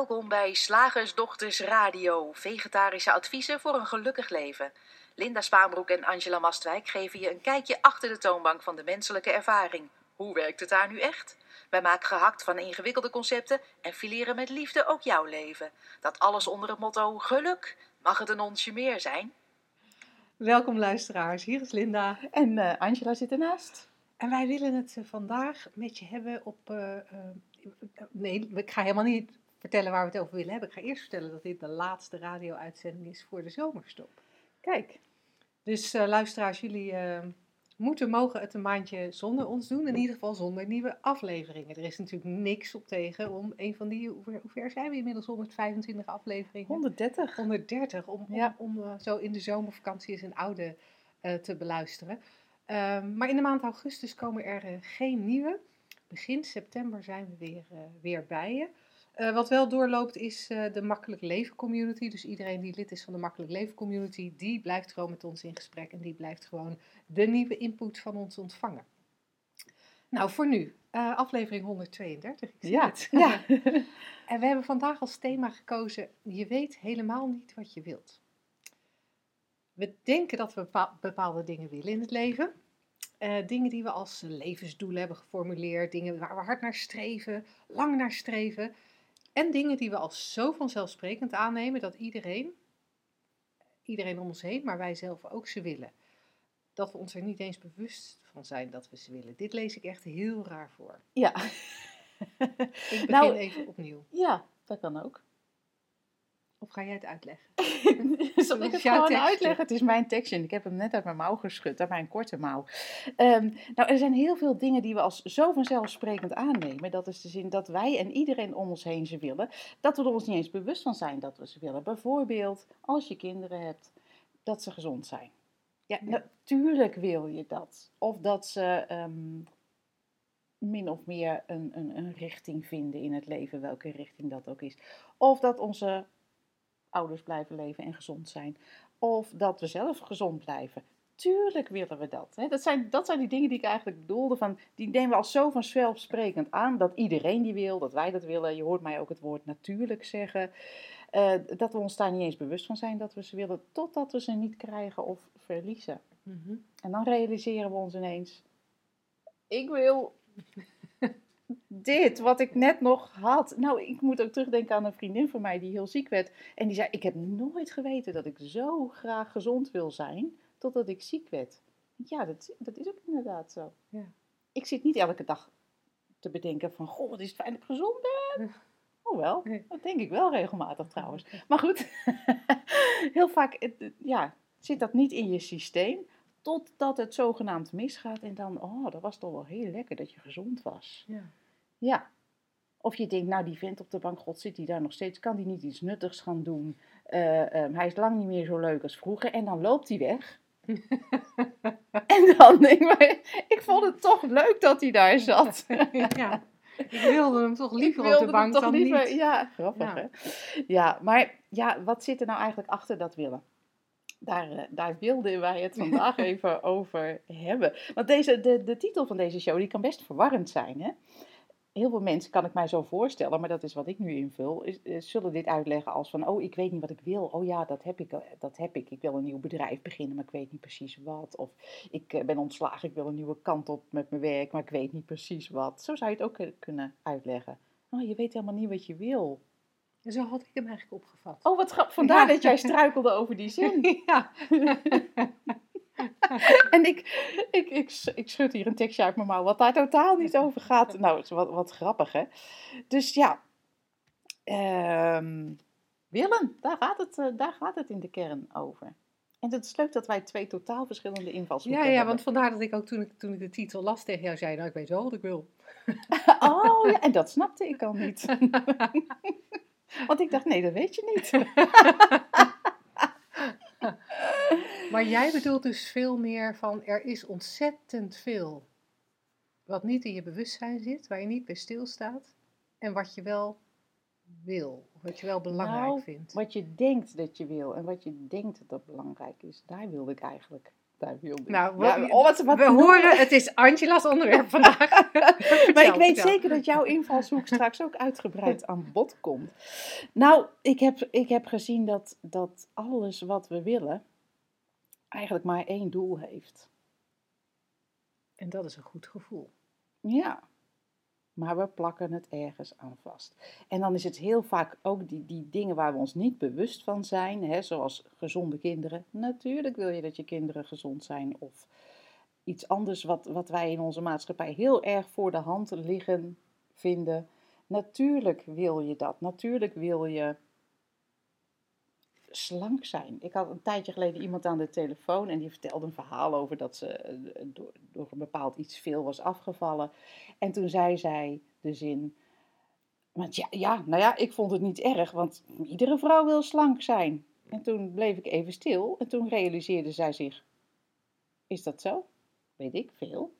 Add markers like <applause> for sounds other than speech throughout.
Welkom bij Slagersdochters Radio, vegetarische adviezen voor een gelukkig leven. Linda Spaanbroek en Angela Mastwijk geven je een kijkje achter de toonbank van de menselijke ervaring. Hoe werkt het daar nu echt? Wij maken gehakt van ingewikkelde concepten en fileren met liefde ook jouw leven. Dat alles onder het motto geluk. Mag het een onsje meer zijn? Welkom luisteraars, hier is Linda. En eh, Angela zit ernaast. En wij willen het eh, vandaag met je hebben op... eh, eh, nee, ik ga helemaal niet vertellen waar we het over willen hebben. Ik ga eerst vertellen dat dit de laatste radio-uitzending is voor de zomerstop. Kijk, Dus eh, luisteraars, jullie eh, moeten mogen het een maandje zonder ons doen. In ieder geval zonder nieuwe afleveringen. Er is natuurlijk niks op tegen om een van die... Hoe ver, hoe ver zijn we inmiddels? 125 afleveringen? 130. 130 om, om, Ja. om eh, zo in de zomervakantie eens een oude te beluisteren. Ehm, maar in de maand augustus komen er geen nieuwe. Begin september zijn we weer, weer bij je. Eh, wat wel doorloopt is eh, de Makkelijk Leven Community. Dus iedereen die lid is van de Makkelijk Leven Community, die blijft gewoon met ons in gesprek. En die blijft gewoon de nieuwe input van ons ontvangen. Nou, voor nu, eh, aflevering 132. Ik zie Ja, het. ja. <laughs> En we hebben vandaag als thema gekozen: je weet helemaal niet wat je wilt. We denken dat we bepa- bepaalde dingen willen in het leven. Dingen die we als levensdoelen hebben geformuleerd, dingen waar we hard naar streven, lang naar streven. En dingen die we als zo vanzelfsprekend aannemen dat iedereen, iedereen om ons heen, maar wij zelf ook ze willen. Dat we ons er niet eens bewust van zijn dat we ze willen. Dit lees ik echt heel raar voor. Ja. Ik <laughs> begin Nou, even opnieuw. ja, dat kan ook. Of ga jij het uitleggen? <laughs> Zal ik het gewoon tekstje. uitleggen? Het is mijn tekstje en ik heb hem net uit mijn mouw geschud, uit mijn korte mouw. Ehm, nou, er zijn heel veel dingen die we als zo vanzelfsprekend aannemen. Dat is de zin dat wij en iedereen om ons heen ze willen. Dat we er ons niet eens bewust van zijn dat we ze willen. Bijvoorbeeld, als je kinderen hebt, dat ze gezond zijn. Ja, Ja. natuurlijk wil je dat. Of dat ze ehm, min of meer een, een, een richting vinden in het leven, welke richting dat ook is. Of dat onze ouders blijven leven en gezond zijn. Of dat we zelf gezond blijven. Tuurlijk willen we dat. Hè? Dat, zijn, dat zijn die dingen die ik eigenlijk bedoelde. Van, die nemen we als zo vanzelfsprekend aan. Dat iedereen die wil, dat wij dat willen. Je hoort mij ook het woord natuurlijk zeggen. Eh, dat we ons daar niet eens bewust van zijn dat we ze willen. Totdat we ze niet krijgen of verliezen. En dan realiseren we ons ineens: ik wil dit wat ik net nog had. Nou, ik moet ook terugdenken aan een vriendin van mij die heel ziek werd. En die zei: Ik heb nooit geweten dat ik zo graag gezond wil zijn. Totdat ik ziek werd. Ja, dat, dat is ook inderdaad zo. Ja. Ik zit niet elke dag te bedenken: van, Goh, wat is het fijn dat ik gezond ben. Oh wel, Nee. dat denk ik wel regelmatig trouwens. Maar goed, <laughs> heel vaak ja, zit dat niet in je systeem. Totdat het zogenaamd misgaat. En dan, oh, dat was toch wel heel lekker dat je gezond was. Ja. Ja. Of je denkt, nou die vent op de bank, god zit hij daar nog steeds, kan hij niet iets nuttigs gaan doen? Eh, ehm, hij is lang niet meer zo leuk als vroeger. En dan loopt hij weg. <laughs> en dan denk ik, maar ik vond het toch leuk dat hij daar zat. <laughs> ja. Ik wilde hem toch liever op de bank dan liever- niet. Ja, grappig Ja. hè. Ja, maar ja, wat zit er nou eigenlijk achter dat willen? Daar, eh, daar wilden wij het <laughs> vandaag even over hebben. Want deze, de, de titel van deze show die kan best verwarrend zijn. Hè? Heel veel mensen, kan ik mij zo voorstellen, maar dat is wat ik nu invul, is, eh, zullen dit uitleggen als van, oh, ik weet niet wat ik wil. Oh ja, dat heb ik, eh, dat heb ik. Ik wil een nieuw bedrijf beginnen, maar ik weet niet precies wat. Of ik ben ontslagen, ik wil een nieuwe kant op met mijn werk, maar ik weet niet precies wat. Zo zou je het ook kunnen uitleggen. Oh, je weet helemaal niet wat je wil. En zo had ik hem eigenlijk opgevat. Oh, wat grappig. Vandaar Ja. dat jij struikelde over die zin. <laughs> ja. <laughs> En ik, ik, ik, ik schud hier een tekstje uit mijn mouw, wat daar totaal niet over gaat. Nou, wat, wat grappig, hè? Dus ja, ehm, willen, daar gaat, het, eh, daar gaat het in de kern over. En het is leuk dat wij twee totaal verschillende invalshoeken Ja, ja, hebben. want vandaar dat ik ook toen ik, toen ik de titel las tegen jou zei, nou ik weet wel wat ik wil. <laughs> Oh ja, en dat snapte ik al niet. Want ik dacht, nee, dat weet je niet. <laughs> Maar jij bedoelt dus veel meer van, er is ontzettend veel wat niet in je bewustzijn zit, waar je niet bij stilstaat en wat je wel wil, of wat je wel belangrijk Nou, vindt. Wat je denkt dat je wil en wat je denkt dat dat belangrijk is, daar wilde ik eigenlijk Nou, Ja, we, oh, wat, wat we horen, het is Angela's onderwerp <laughs> vandaag. maar ik weet zeker dat jouw invalshoek straks ook uitgebreid aan bod komt. Nou, ik heb, ik heb gezien dat, dat alles wat we willen eigenlijk maar één doel heeft. En dat is een goed gevoel. Ja, maar we plakken het ergens aan vast. En dan is het heel vaak ook die, die dingen waar we ons niet bewust van zijn, hè, zoals gezonde kinderen. Natuurlijk wil je dat je kinderen gezond zijn of iets anders wat, wat wij in onze maatschappij heel erg voor de hand liggen vinden. Natuurlijk wil je dat. Natuurlijk wil je slank zijn. Ik had een tijdje geleden iemand aan de telefoon en die vertelde een verhaal over dat ze eh, door, door een bepaald iets veel was afgevallen. En toen zei zij de zin, want ja, ja, nou ja, ik vond het niet erg, want iedere vrouw wil slank zijn. En toen bleef ik even stil en toen realiseerde zij zich, is dat zo? Weet ik veel.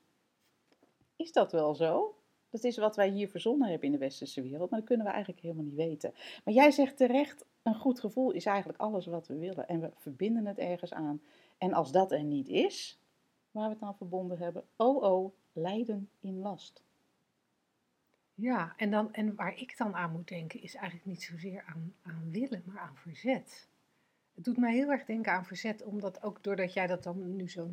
Is dat wel zo? Dat is wat wij hier verzonnen hebben in de westerse wereld, maar dat kunnen we eigenlijk helemaal niet weten. Maar jij zegt terecht, een goed gevoel is eigenlijk alles wat we willen. En we verbinden het ergens aan. En als dat er niet is, waar we het aan verbonden hebben, oh oh, lijden in last. Ja, en, dan, en waar ik dan aan moet denken is eigenlijk niet zozeer aan, aan willen, maar aan verzet. Het doet mij heel erg denken aan verzet, omdat ook doordat jij dat dan nu zo,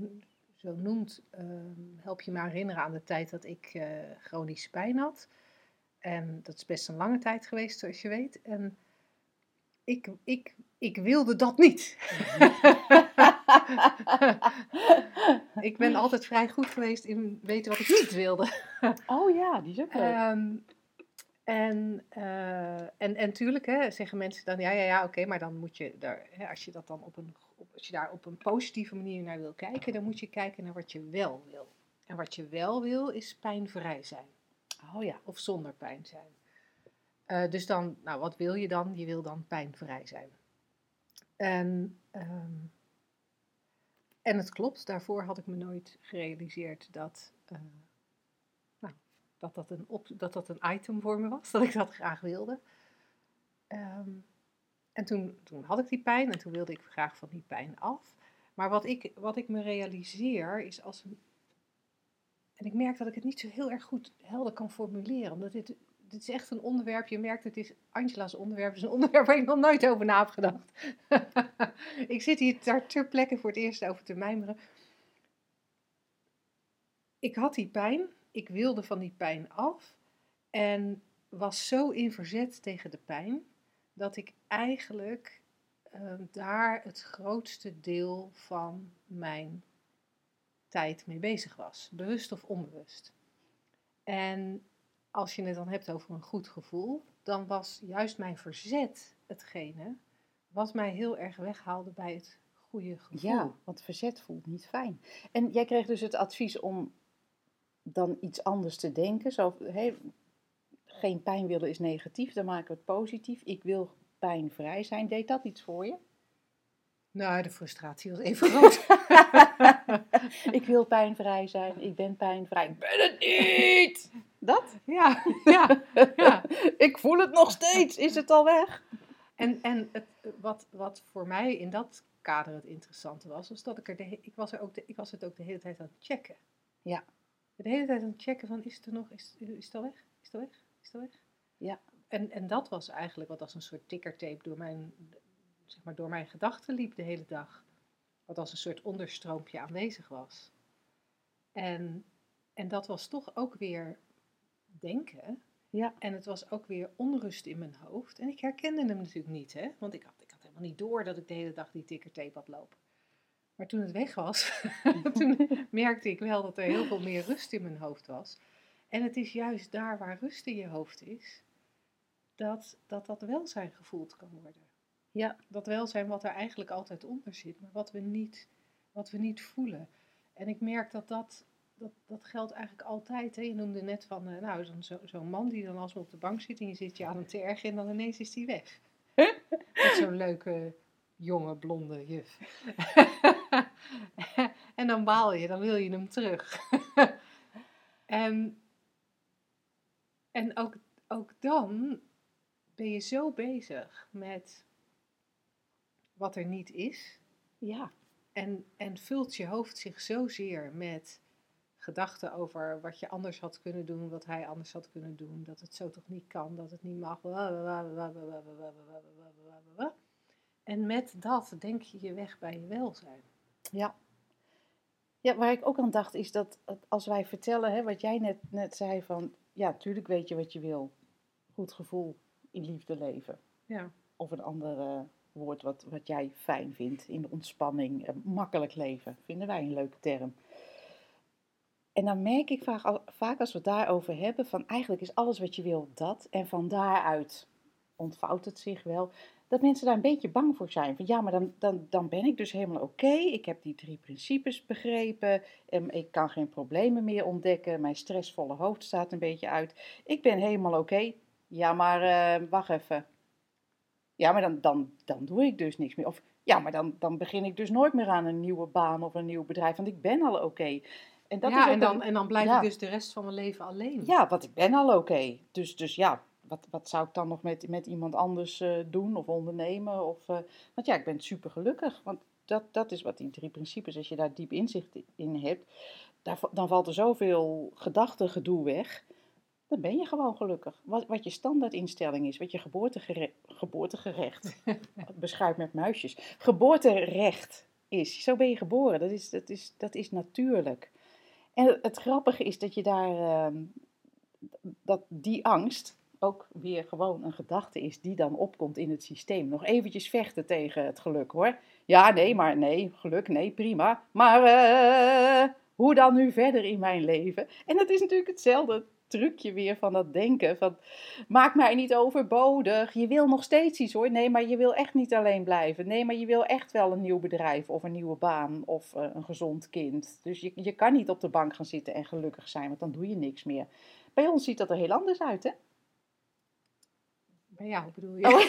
zo noemt, ehm, help je me herinneren aan de tijd dat ik eh, chronische pijn had. En dat is best een lange tijd geweest, zoals je weet. En ik, ik, ik wilde dat niet. <laughs> ik ben altijd vrij goed geweest in weten wat ik niet wilde. Oh ja, die is ook leuk. Ehm, en, eh, en, en tuurlijk hè, zeggen mensen dan, ja, ja, ja, oké, maar dan moet je, daar, hè, als je dat dan op een, als je daar op een positieve manier naar wil kijken, dan moet je kijken naar wat je wel wil. En wat je wel wil, is pijnvrij zijn. oh ja. Of zonder pijn zijn. Eh, dus dan, nou, wat wil je dan? Je wil dan pijnvrij zijn. En, ehm, en het klopt, daarvoor had ik me nooit gerealiseerd dat, eh, nou, dat, dat, een dat dat een item voor me was, <laughs> dat ik dat graag wilde. Ehm, en toen, toen had ik die pijn en toen wilde ik graag van die pijn af. Maar wat ik, wat ik me realiseer is als. En ik merk dat ik het niet zo heel erg goed helder kan formuleren, omdat dit, dit is echt een onderwerp. Je merkt, het is Angela's onderwerp. Is een onderwerp waar ik nog nooit over na heb gedacht. <laughs> ik zit hier daar ter plekke voor het eerst over te mijmeren. Ik had die pijn. Ik wilde van die pijn af. En was zo in verzet tegen de pijn. Dat ik eigenlijk ehm, daar het grootste deel van mijn tijd mee bezig was. Bewust of onbewust. En als je het dan hebt over een goed gevoel, dan was juist mijn verzet hetgene wat mij heel erg weghaalde bij het goede gevoel. Ja, want verzet voelt niet fijn. En jij kreeg dus het advies om dan iets anders te denken. Zo, geen pijn willen is negatief, dan maken we het positief. Ik wil pijnvrij zijn. Deed dat iets voor je? Nou, de frustratie was even groot. <laughs> ik wil pijnvrij zijn, ik ben pijnvrij. Ik ben het niet! Dat? ja, ja, ja. <laughs> Ik voel het nog steeds. Is het al weg? En, en het, wat, wat voor mij in dat kader het interessante was, was dat ik er de, ik was er ook de, ik was het ook de hele tijd aan het checken. Ja. De hele tijd aan het checken van, is het er nog, is, is het al weg, is het al weg, Ja. En, en dat was eigenlijk wat als een soort tickertape door mijn, zeg maar, door mijn gedachten liep de hele dag. Wat als een soort onderstroompje aanwezig was. En, en dat was toch ook weer denken. Ja. En het was ook weer onrust in mijn hoofd. En ik herkende hem natuurlijk niet, hè? want ik had, ik had helemaal niet door dat ik de hele dag die tickertape had lopen. Maar toen het weg was, <laughs> toen <laughs> merkte ik wel dat er heel veel meer rust in mijn hoofd was. En het is juist daar waar rust in je hoofd is, dat dat, dat welzijn gevoeld kan worden. Ja. Dat welzijn wat er eigenlijk altijd onder zit, maar wat we niet, wat we niet voelen. En ik merk dat dat, dat, dat geldt eigenlijk altijd. Hè. Je noemde net van, eh, nou, zo'n zo, zo'n man die dan als we op de bank zit en je zit je aan hem te ergeren en dan ineens is die weg. <laughs> Met zo'n leuke, jonge, blonde juf. <laughs> en dan baal je, dan wil je hem terug. <laughs> en en ook, ook dan ben je zo bezig met wat er niet is. Ja. En, en vult je hoofd zich zozeer met gedachten over wat je anders had kunnen doen, wat hij anders had kunnen doen, dat het zo toch niet kan, dat het niet mag. En met dat denk je je weg bij je welzijn. Ja. Ja, waar ik ook aan dacht is dat als wij vertellen, hè, wat jij net, net zei van, ja, tuurlijk weet je wat je wil. Goed gevoel in liefde leven. Ja. Of een ander eh, woord wat, wat jij fijn vindt, in de ontspanning, eh, makkelijk leven, vinden wij een leuke term. En dan merk ik vaak, vaak als we het daarover hebben, van eigenlijk is alles wat je wil dat. En van daaruit ontvouwt het zich wel dat mensen daar een beetje bang voor zijn. Van ja, maar dan, dan, dan ben ik dus helemaal oké. Ik heb die drie principes begrepen. En ik kan geen problemen meer ontdekken. Mijn stressvolle hoofd staat een beetje uit. Ik ben helemaal oké. Ja, maar uh, wacht even. Ja, maar dan, dan, dan doe ik dus niks meer. Of ja, maar dan, dan begin ik dus nooit meer aan een nieuwe baan of een nieuw bedrijf. Want ik ben al oké. En, dat ja, is en, dan, en dan blijf ik dus de rest van mijn leven alleen. Ja, want ik ben al oké. Dus, dus ja, wat, wat zou ik dan nog met, met iemand anders uh, doen of ondernemen? Of, uh, want ja, ik ben super gelukkig. Want dat, dat is wat die drie principes, als je daar diep inzicht in hebt, daar, dan valt er zoveel gedachtegedoe weg. Dan ben je gewoon gelukkig. Wat, wat je standaardinstelling is, wat je geboortegere, geboortegerecht, <laughs> beschrijft met muisjes, geboorterecht is. Zo ben je geboren, dat is, dat is, dat is natuurlijk. En het, het grappige is dat je daar, uh, dat die angst, ook weer gewoon een gedachte is die dan opkomt in het systeem. Nog eventjes vechten tegen het geluk hoor. Ja, nee, maar nee, geluk, nee, prima. Maar uh, hoe dan nu verder in mijn leven? En dat is natuurlijk hetzelfde trucje weer van dat denken. Van, maak mij niet overbodig. Je wil nog steeds iets hoor. Nee, maar je wil echt niet alleen blijven. Nee, maar je wil echt wel een nieuw bedrijf of een nieuwe baan of uh, een gezond kind. Dus je, je kan niet op de bank gaan zitten en gelukkig zijn, want dan doe je niks meer. Bij ons ziet dat er heel anders uit, hè? Bij jou bedoel je? Oh.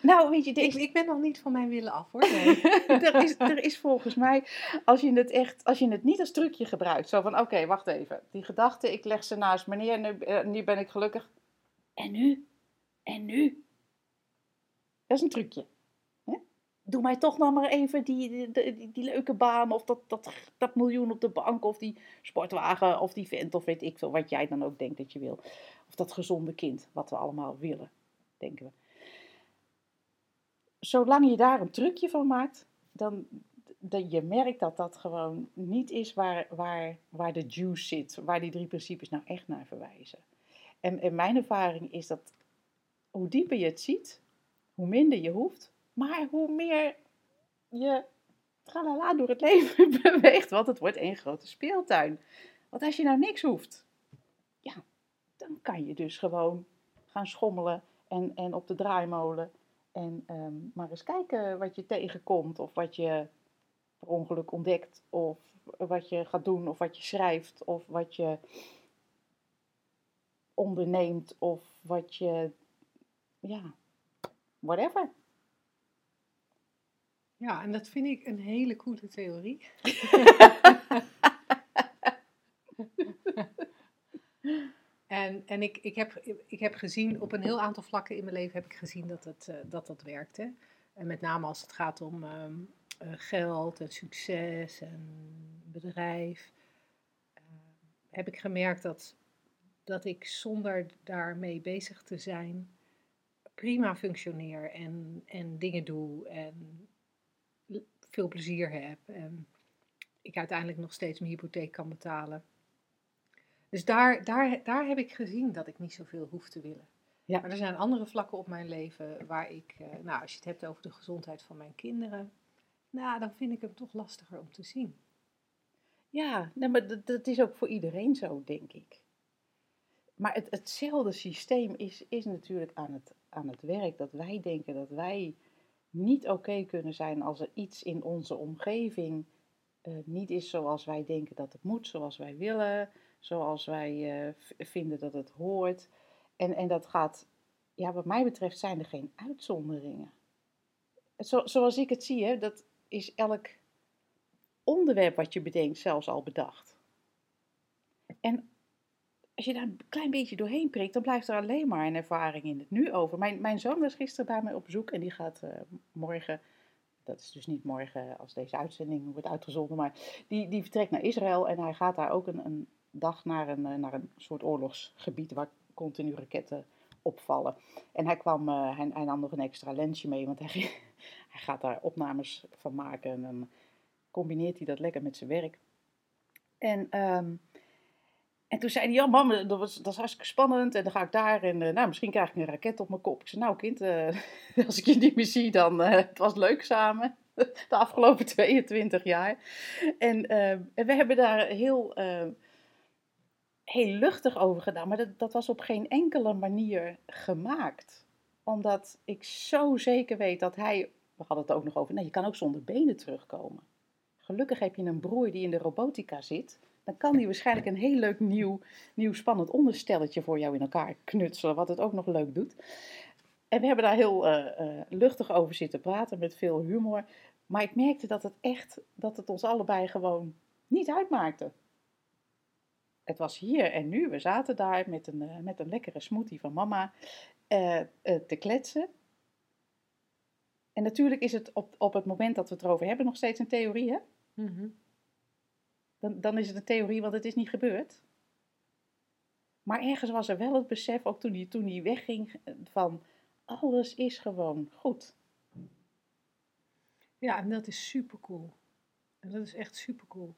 <laughs> nou, weet je, ik, ik, ben nog niet van mijn willen af hoor. Nee. <laughs> er, is, er is volgens mij, als je het echt, als je het niet als trucje gebruikt, zo van oké, wacht even. Die gedachte, ik leg ze naast meneer, nu, eh, nu ben ik gelukkig. En nu? En nu? Dat is een trucje doe mij toch nog maar even die, die, die, leuke baan of dat, dat, dat miljoen op de bank of die sportwagen of die vent of weet ik veel wat jij dan ook denkt dat je wil. Of dat gezonde kind, wat we allemaal willen, denken we. Zolang je daar een trucje van maakt, dan dat je merkt dat dat gewoon niet is waar, waar, waar de juice zit, waar die drie principes nou echt naar verwijzen. En, en mijn ervaring is dat hoe dieper je het ziet, hoe minder je hoeft, maar hoe meer je tralala door het <laughs> leven beweegt, want het wordt één grote speeltuin. Want als je nou niks hoeft, ja, dan kan je dus gewoon gaan schommelen en, en op de draaimolen. En um, maar eens kijken wat je tegenkomt of wat je per ongeluk ontdekt of wat je gaat doen of wat je schrijft of wat je onderneemt of wat je, ja, whatever. Ja, en dat vind ik een hele coole theorie. <laughs> en en ik, ik, heb, ik heb gezien, op een heel aantal vlakken in mijn leven heb ik gezien dat het, uh, dat, dat werkte. En met name als het gaat om uh, geld en succes en bedrijf, uh, heb ik gemerkt dat, dat ik zonder daarmee bezig te zijn prima functioneer en, en dingen doe en veel plezier heb. En ik uiteindelijk nog steeds mijn hypotheek kan betalen. Dus daar, daar, daar heb ik gezien dat ik niet zoveel hoef te willen. Ja. Maar er zijn andere vlakken op mijn leven waar ik, eh, nou, als je het hebt over de gezondheid van mijn kinderen, nou, dan vind ik hem toch lastiger om te zien. Ja, nee, maar dat, dat is ook voor iedereen zo, denk ik. Maar het, hetzelfde systeem is, is natuurlijk aan het, aan het werk. Dat wij denken dat wij niet oké kunnen zijn als er iets in onze omgeving uh, niet is zoals wij denken dat het moet, zoals wij willen, zoals wij uh, vinden dat het hoort. En, en dat gaat, ja, wat mij betreft, zijn er geen uitzonderingen. Zo, zoals ik het zie, hè, dat is elk onderwerp wat je bedenkt zelfs al bedacht. En als je daar een klein beetje doorheen prikt, dan blijft er alleen maar een ervaring in het nu over. Mijn, mijn zoon was gisteren bij mij op bezoek en die gaat eh, morgen, dat is dus niet morgen als deze uitzending wordt uitgezonden, maar die, die vertrekt naar Israël en hij gaat daar ook een, een dag naar een, eh, naar een soort oorlogsgebied waar continu raketten opvallen. En hij kwam, uh, hij, hij, nam nog een extra lensje mee, want hij, <laughs> hij gaat daar opnames van maken en dan combineert hij dat lekker met zijn werk. En... Um, en toen zei hij, ja mam, dat, was, dat is hartstikke spannend. En dan ga ik daar en uh, nou, misschien krijg ik een raket op mijn kop. Ik zei, nou kind, uh, <laughs> als ik je niet meer zie, dan uh, het was leuk samen. <laughs> De afgelopen 22 jaar. En, en we hebben daar heel, heel luchtig over gedaan. Maar dat, dat was op geen enkele manier gemaakt. Omdat ik zo zeker weet dat hij... We hadden het ook nog over, nee, je kan ook zonder benen terugkomen. Gelukkig heb je een broer die in de robotica zit dan kan die waarschijnlijk een heel leuk nieuw, nieuw spannend onderstelletje voor jou in elkaar knutselen, wat het ook nog leuk doet. En we hebben daar heel uh, uh, luchtig over zitten praten, met veel humor. Maar ik merkte dat het echt, dat het ons allebei gewoon niet uitmaakte. Het was hier en nu. We zaten daar met een, uh, met een lekkere smoothie van mama te kletsen. En natuurlijk is het op, op het moment dat we het erover hebben nog steeds een theorie, hè? -hmm dan, dan is het een theorie, want het is niet gebeurd. Maar ergens was er wel het besef, ook toen hij, toen hij wegging, van alles is gewoon goed. Ja, en dat is super cool. En dat is echt super cool.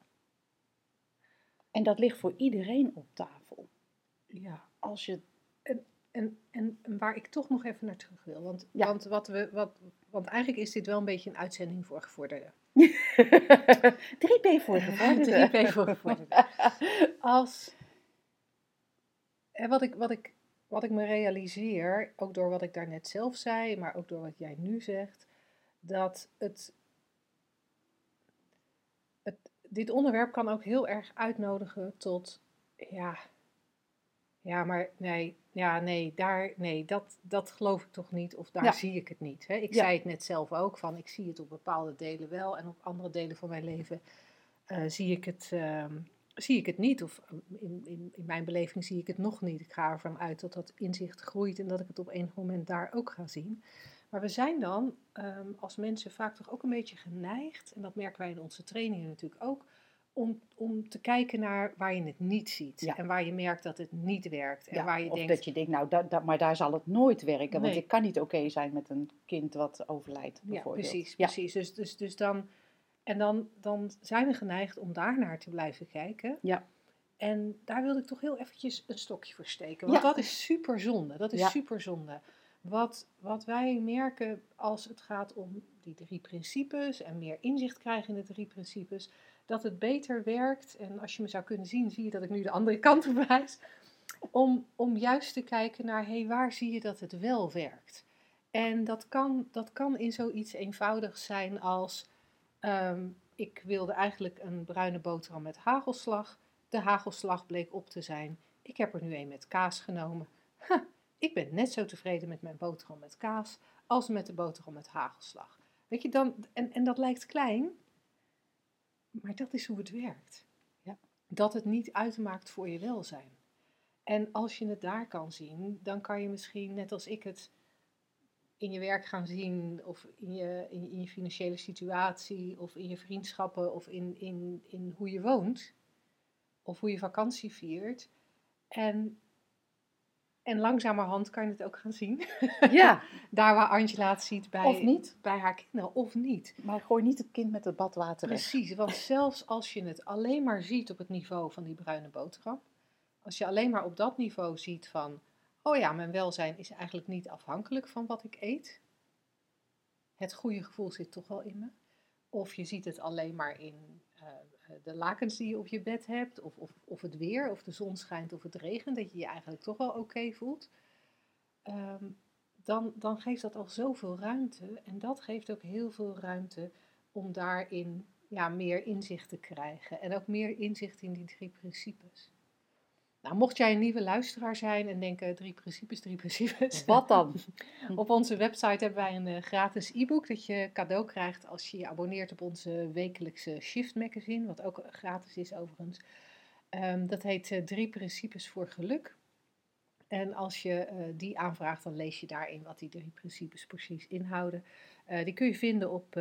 En dat ligt voor iedereen op tafel. Ja. Als je... En, en, en, waar ik toch nog even naar terug wil. Want, ja. want, wat we, wat, want eigenlijk is dit wel een beetje een uitzending voor gevorderden. <laughs> 3P voor <laughs> gevorderden. 3P voor gevorderden. Als, en wat, ik, wat, ik, wat ik me realiseer, ook door wat ik daarnet zelf zei, maar ook door wat jij nu zegt, dat het, het dit onderwerp kan ook heel erg uitnodigen tot, ja, ja, maar nee, ja, nee, daar, nee dat, dat geloof ik toch niet. Of daar zie ik het niet. Hè? Ik zei het net zelf ook, van ik zie het op bepaalde delen wel. En op andere delen van mijn leven uh, zie, ik het, uh, zie ik het niet. Of eh, in, in, in mijn beleving zie ik het nog niet. Ik ga ervan uit dat dat inzicht groeit en dat ik het op enig moment daar ook ga zien. Maar we zijn dan um, als mensen vaak toch ook een beetje geneigd, en dat merken wij in onze trainingen natuurlijk ook, om, om te kijken naar waar je het niet ziet. En waar je merkt dat het niet werkt. En waar je of denkt, dat je denkt, nou, dat, dat, maar daar zal het nooit werken. Want het kan niet oké zijn met een kind wat overlijdt, bijvoorbeeld. Ja, precies. precies. Dus, dus, dus dan, en dan, dan zijn we geneigd om daar naar te blijven kijken. Ja. En daar wilde ik toch heel eventjes een stokje voor steken. Want dat is super zonde. Dat is super zonde. Wat, wat wij merken als het gaat om die drie principes en meer inzicht krijgen in de drie principes, dat het beter werkt. En als je me zou kunnen zien, zie je dat ik nu de andere <laughs> kant op wijs. Om, om juist te kijken naar, hey, waar zie je dat het wel werkt? En dat kan, dat kan in zoiets eenvoudigs zijn als, ehm, ik wilde eigenlijk een bruine boterham met hagelslag. De hagelslag bleek op te zijn. Ik heb er nu een met kaas genomen. ik ben net zo tevreden met mijn boterham met kaas als met de boterham met hagelslag. Weet je, dan, en, en dat lijkt klein, maar dat is hoe het werkt. Ja. Dat het niet uitmaakt voor je welzijn. En als je het daar kan zien, dan kan je misschien, net als ik het in je werk gaan zien, of in je, in, in je financiële situatie, of in je vriendschappen, of in, in, in hoe je woont, of hoe je vakantie viert. En en langzamerhand kan je het ook gaan zien. <laughs> Ja. Daar waar Angela het ziet bij, of niet. bij haar kinderen, of niet. Maar gooi niet het kind met het badwater Precies, want zelfs als je het alleen maar ziet op het niveau van die bruine boterham. Als je alleen maar op dat niveau ziet van, oh ja, mijn welzijn is eigenlijk niet afhankelijk van wat ik eet. Het goede gevoel zit toch wel in me. Of je ziet het alleen maar in uh, de lakens die je op je bed hebt, of, of, of het weer, of de zon schijnt of het regent, dat je je eigenlijk toch wel oké voelt, ehm, dan, dan geeft dat al zoveel ruimte. En dat geeft ook heel veel ruimte om daarin ja, meer inzicht te krijgen. En ook meer inzicht in die drie principes. Nou, mocht jij een nieuwe luisteraar zijn en denken drie principes, drie principes. Wat dan? <laughs> op onze website hebben wij een uh, gratis e-book dat je cadeau krijgt als je je abonneert op onze wekelijkse Shift magazine, wat ook gratis is overigens. Ehm, dat heet eh, Drie Principes voor Geluk. En als je eh, die aanvraagt, dan lees je daarin wat die drie principes precies inhouden. Eh, die kun je vinden op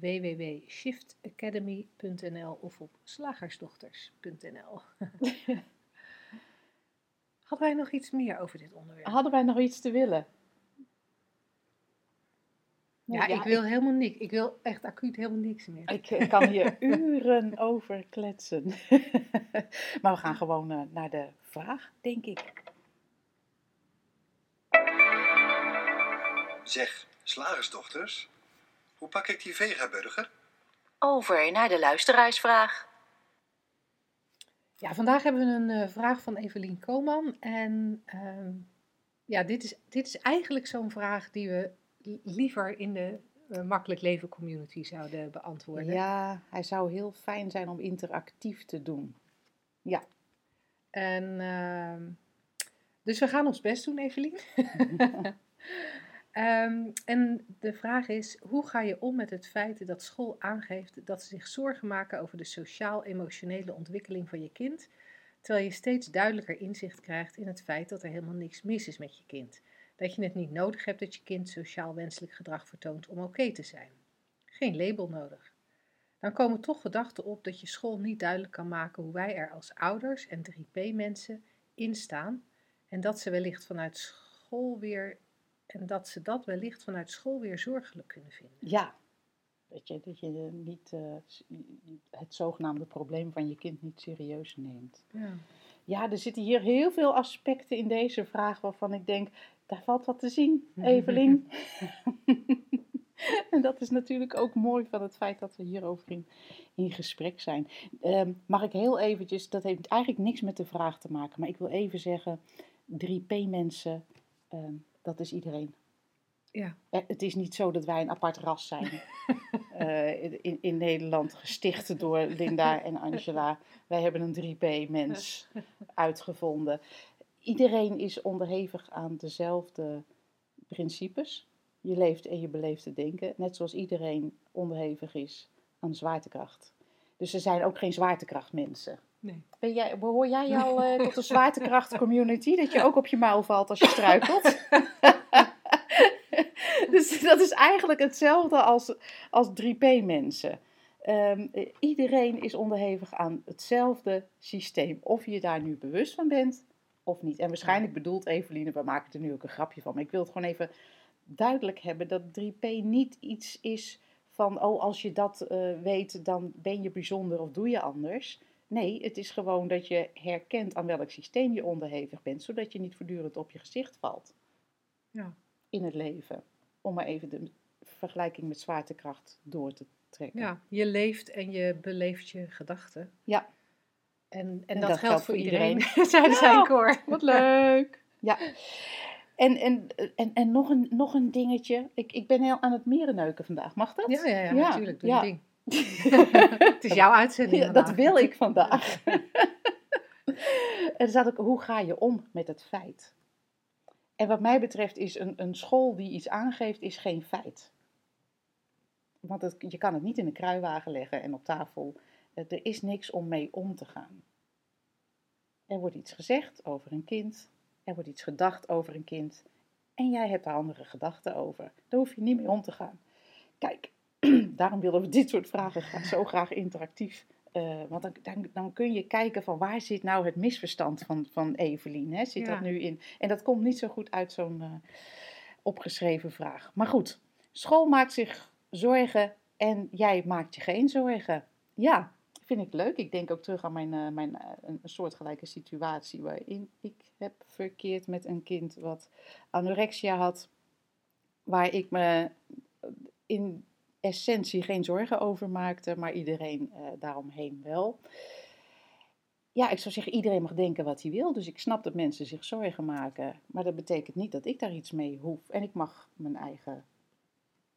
www.shiftacademy.nl of op slagersdochters.nl. <laughs> Hadden wij nog iets meer over dit onderwerp? Hadden wij nog iets te willen? Ja, ik wil helemaal niks. Ik wil echt acuut helemaal niks meer. Ik kan hier <laughs> uren over kletsen. <laughs> maar we gaan gewoon naar de vraag, denk ik. Zeg, slagersdochters, hoe pak ik die vegaburger? Over naar de luisteraarsvraag. Ja, vandaag hebben we een uh, vraag van Evelien Koman. En uh, ja, dit is, dit is eigenlijk zo'n vraag die we liever in de uh, Makkelijk Leven community zouden beantwoorden. Ja, hij zou heel fijn zijn om interactief te doen. Ja. En, ehm, dus we gaan ons best doen, Evelien. <laughs> Um, en de vraag is, hoe ga je om met het feit dat school aangeeft dat ze zich zorgen maken over de sociaal-emotionele ontwikkeling van je kind, terwijl je steeds duidelijker inzicht krijgt in het feit dat er helemaal niks mis is met je kind. Dat je het niet nodig hebt dat je kind sociaal wenselijk gedrag vertoont om oké te zijn. Geen label nodig. Dan komen toch gedachten op dat je school niet duidelijk kan maken hoe wij er als ouders en 3P-mensen in staan en dat ze wellicht vanuit school weer en dat ze dat wellicht vanuit school weer zorgelijk kunnen vinden. Ja, dat je, dat je niet uh, het zogenaamde probleem van je kind niet serieus neemt. Ja. ja, er zitten hier heel veel aspecten in deze vraag waarvan ik denk, daar valt wat te zien, <laughs> Evelien. <laughs> en dat is natuurlijk ook mooi van het feit dat we hierover in, in gesprek zijn. Um, mag ik heel eventjes, dat heeft eigenlijk niks met de vraag te maken, maar ik wil even zeggen, 3P-mensen, um, dat is iedereen. Ja. Het is niet zo dat wij een apart ras zijn. <laughs> uh, in, in Nederland gesticht door Linda en Angela. Wij hebben een 3P-mens <laughs> uitgevonden. Iedereen is onderhevig aan dezelfde principes. Je leeft en je beleeft te denken. Net zoals iedereen onderhevig is aan zwaartekracht. Dus er zijn ook geen zwaartekrachtmensen. Nee. Ben jij, behoor jij al uh, tot de zwaartekracht community? Dat je ook op je muil valt als je struikelt? <laughs> dus dat is eigenlijk hetzelfde als, als 3P-mensen. Um, iedereen is onderhevig aan hetzelfde systeem. Of je daar nu bewust van bent of niet. En waarschijnlijk bedoelt Eveline, we maken er nu ook een grapje van. Maar ik wil het gewoon even duidelijk hebben dat 3P niet iets is van, oh als je dat uh, weet, dan ben je bijzonder of doe je anders. Nee, het is gewoon dat je herkent aan welk systeem je onderhevig bent, zodat je niet voortdurend op je gezicht valt. Ja. In het leven. Om maar even de vergelijking met zwaartekracht door te trekken. Ja, je leeft en je beleeft je gedachten. Ja. En, en, en dat, dat, geldt voor iedereen, iedereen. <laughs> zeiden zij in koor. Wat leuk. <laughs> Ja. En, en, en, en nog, een, nog een dingetje. Ik, ik ben heel aan het merenneuken vandaag. Mag dat? Ja, ja, ja, ja. natuurlijk. Doe ja. ding. <laughs> het is jouw uitzending. Ja, dat wil ik vandaag. en dan zat ik, hoe ga je om met het feit? En wat mij betreft is een, een school die iets aangeeft, is geen feit. Want het, je kan het niet in een kruiwagen leggen en op tafel. Er is niks om mee om te gaan. Er wordt iets gezegd over een kind. Er wordt iets gedacht over een kind. En jij hebt daar andere gedachten over. Daar hoef je niet mee om te gaan. Kijk, <clears throat> daarom willen we dit soort vragen zo graag interactief. Uh, want dan, dan, dan, kun je kijken van waar zit nou het misverstand van, van Evelien. Hè? Zit Ja. dat nu in? En dat komt niet zo goed uit zo'n eh, opgeschreven vraag. Maar goed, school maakt zich zorgen en jij maakt je geen zorgen. Ja, vind ik leuk. Ik denk ook terug aan mijn, eh, mijn, een soortgelijke situatie waarin ik heb verkeerd met een kind wat anorexia had. Waar ik me in essentie geen zorgen over maakte, maar iedereen eh, daaromheen wel. Ja, ik zou zeggen, iedereen mag denken wat hij wil. Dus ik snap dat mensen zich zorgen maken. Maar dat betekent niet dat ik daar iets mee hoef. En ik mag mijn eigen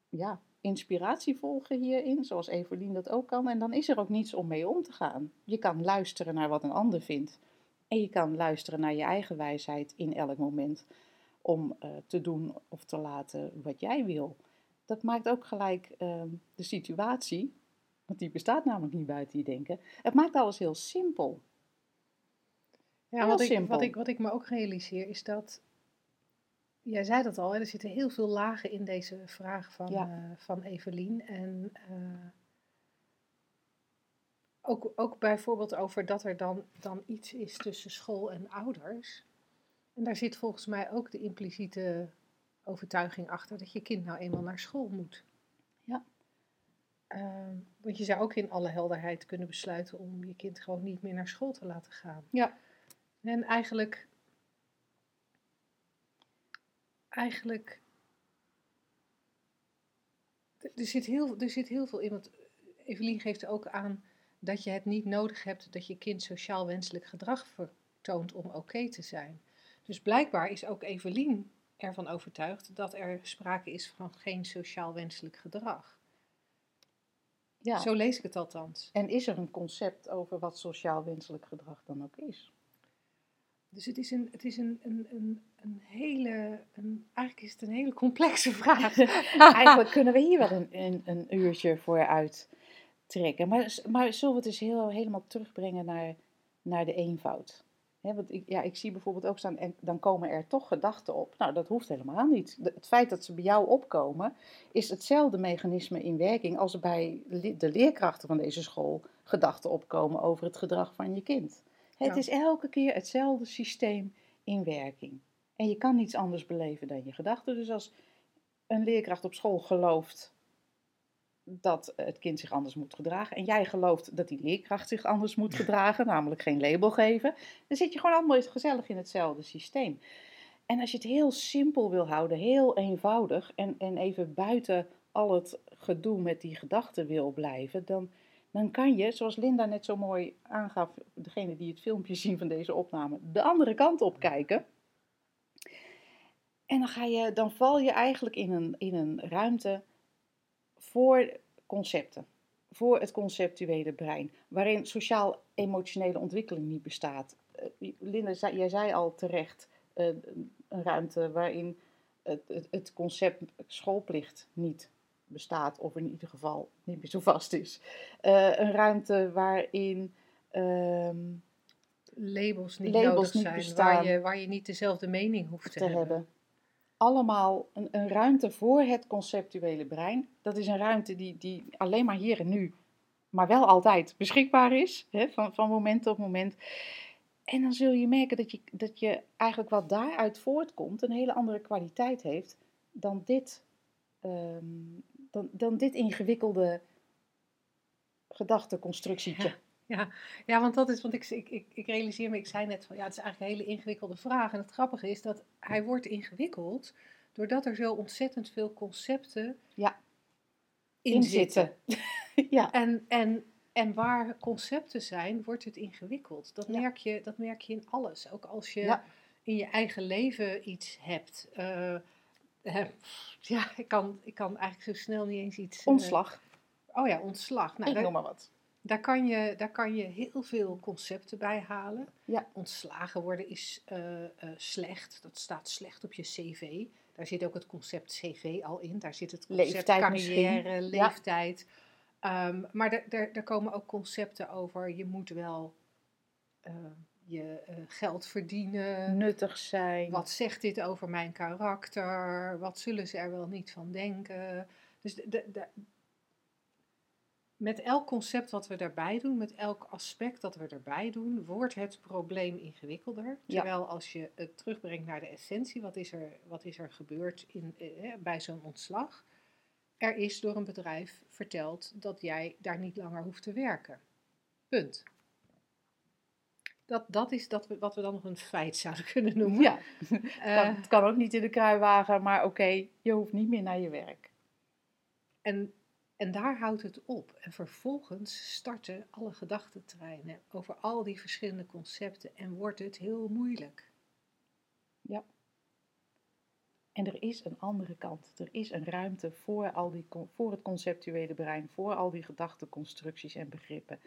ja, inspiratie volgen hierin, zoals Evelien dat ook kan. En dan is er ook niets om mee om te gaan. Je kan luisteren naar wat een ander vindt. En je kan luisteren naar je eigen wijsheid in elk moment. Om uh, te doen of te laten wat jij wil. Dat maakt ook gelijk uh, de situatie, want die bestaat namelijk niet buiten je denken. Het maakt alles heel simpel. Ja, Heel wat ik, simpel. wat, ik, wat ik me ook realiseer is dat. Jij zei dat al, hè, er zitten heel veel lagen in deze vraag van, Ja. eh, van Evelien. En eh, ook, ook bijvoorbeeld over dat er dan, dan iets is tussen school en ouders. En daar zit volgens mij ook de impliciete overtuiging achter dat je kind nou eenmaal naar school moet. Ja. Ehm, want je zou ook in alle helderheid kunnen besluiten om je kind gewoon niet meer naar school te laten gaan. Ja. En eigenlijk, eigenlijk, er zit heel, er zit heel veel in, want Evelien geeft ook aan dat je het niet nodig hebt dat je kind sociaal wenselijk gedrag vertoont om oké te zijn. Dus blijkbaar is ook Evelien ervan overtuigd dat er sprake is van geen sociaal wenselijk gedrag. Ja. Zo lees ik het althans. En is er een concept over wat sociaal wenselijk gedrag dan ook is? Dus het is een, het is een, een, een, een hele, een, eigenlijk is het een hele complexe <laughs> vraag. Eigenlijk kunnen we hier wel een, een, een uurtje voor uittrekken. Maar, maar zullen we het eens heel, helemaal terugbrengen naar, naar de eenvoud? Want ik, ja, ik zie bijvoorbeeld ook staan, en dan komen er toch gedachten op. Nou, dat hoeft helemaal niet. De- het feit dat ze bij jou opkomen, is hetzelfde mechanisme in werking als bij le- de leerkrachten van deze school gedachten opkomen over het gedrag van je kind. Het Ja. is elke keer hetzelfde systeem in werking. En je kan niets anders beleven dan je gedachten. Dus als een leerkracht op school gelooft dat het kind zich anders moet gedragen. En jij gelooft dat die leerkracht zich anders moet gedragen, namelijk geen label geven. Dan zit je gewoon allemaal gezellig in hetzelfde systeem. En als je het heel simpel wil houden, heel eenvoudig en, en even buiten al het gedoe met die gedachten wil blijven, dan, dan kan je, zoals Linda net zo mooi aangaf, degene die het filmpje <laughs> zien van deze opname, de andere kant op kijken. En dan, ga je, dan val je eigenlijk in een, in een ruimte voor concepten, voor het conceptuele brein, waarin sociaal-emotionele ontwikkeling niet bestaat. Eh, Linda, jij zei al terecht, eh, een ruimte waarin het, concept schoolplicht niet bestaat, of in ieder geval niet meer zo vast is. Eh, een ruimte waarin ehm, labels niet Labels nodig niet zijn, bestaan. waar je, waar je niet dezelfde mening hoeft te, te hebben. Allemaal een, een ruimte voor het conceptuele brein. Dat is een ruimte die, die alleen maar hier en nu, maar wel altijd beschikbaar is, hè, van, van moment tot moment. En dan zul je merken dat je, dat je eigenlijk wat daaruit voortkomt een hele andere kwaliteit heeft dan dit, ehm, dan, dan dit ingewikkelde gedachteconstructietje. Want dat is, want ik, ik, ik, ik realiseer me, ik zei net van ja, het is eigenlijk een hele ingewikkelde vraag. En het grappige is dat hij wordt ingewikkeld doordat er zo ontzettend veel concepten Ja, in in zitten. zitten. <laughs> ja, En, en, en waar concepten zijn, wordt het ingewikkeld. Dat, Ja. merk, je, dat merk je in alles. Ook als je Ja. in je eigen leven iets hebt. Eh, ja, ik kan, ik kan eigenlijk zo snel niet eens iets. eh, ontslag. oh ja, ontslag. Nou, ik noem maar wat. Daar, kan je, daar kan je heel veel concepten bij halen. Ja. Ontslagen worden is eh, eh, slecht. Dat staat slecht op je cv. Daar zit ook het concept cv al in. Daar zit het concept Leeftijd misschien. carrière, Ja. leeftijd. Ehm, maar daar- komen ook concepten over. Je moet wel eh, je geld verdienen. Nuttig zijn. Wat zegt dit over mijn karakter? Wat zullen ze er wel niet van denken? Dus de, de, de- met elk concept wat we daarbij doen, met elk aspect dat we erbij doen, wordt het probleem ingewikkelder. Ja. Terwijl als je het terugbrengt naar de essentie, wat is er, wat is er gebeurd in, eh, bij zo'n ontslag? Er is door een bedrijf verteld dat jij daar niet langer hoeft te werken. Punt. Dat, dat is dat we, wat we dan nog een feit zouden <laughs> kunnen noemen. Ja, Eh, kan, het kan ook niet in de kruiwagen, maar oké, je hoeft niet meer naar je werk. En, en daar houdt het op. En vervolgens starten alle gedachtentreinen over al die verschillende concepten en wordt het heel moeilijk. En er is een andere kant. Er is een ruimte voor, al die, voor het conceptuele brein, voor al die gedachteconstructies en begrippen.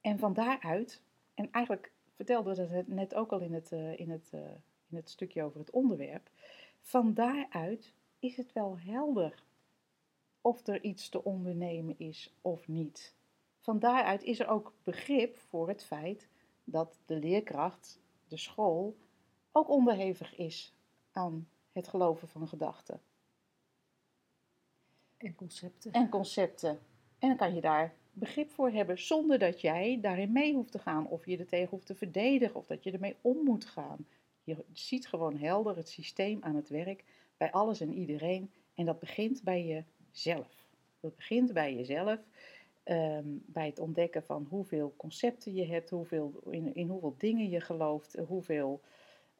En van daaruit, en eigenlijk vertelden we dat net ook al in het, eh, in, het, eh, in het stukje over het onderwerp, van daaruit is het wel helder of er iets te ondernemen is of niet. Van daaruit is er ook begrip voor het feit dat de leerkracht de school ook onderhevig is aan het geloven van gedachten En concepten. en concepten. En dan kan je daar begrip voor hebben zonder dat jij daarin mee hoeft te gaan of je er tegen hoeft te verdedigen of dat je ermee om moet gaan. Je ziet gewoon helder het systeem aan het werk bij alles en iedereen en dat begint bij jezelf. Dat begint bij jezelf, ehm, bij het ontdekken van hoeveel concepten je hebt, hoeveel, in, in hoeveel dingen je gelooft, hoeveel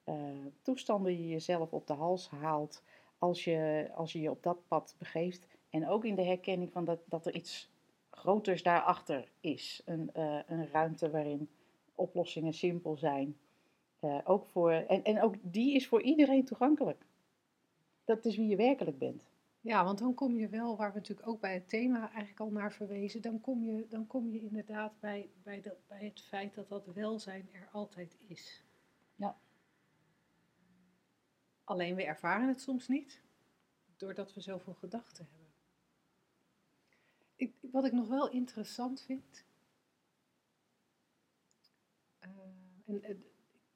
eh, toestanden je jezelf op de hals haalt als je, als je je op dat pad begeeft. En ook in de herkenning van dat, dat er iets groters daarachter is. Een, eh, een ruimte waarin oplossingen simpel zijn. Eh, ook voor, en, en ook die is voor iedereen toegankelijk. Dat is wie je werkelijk bent. Ja, want dan kom je wel, waar we natuurlijk ook bij het thema eigenlijk al naar verwezen, dan kom je, dan kom je inderdaad bij, bij, de, bij het feit dat dat welzijn er altijd is. Ja. Alleen we ervaren het soms niet, doordat we zoveel gedachten hebben. Ik, wat ik nog wel interessant vind, eh, en, eh,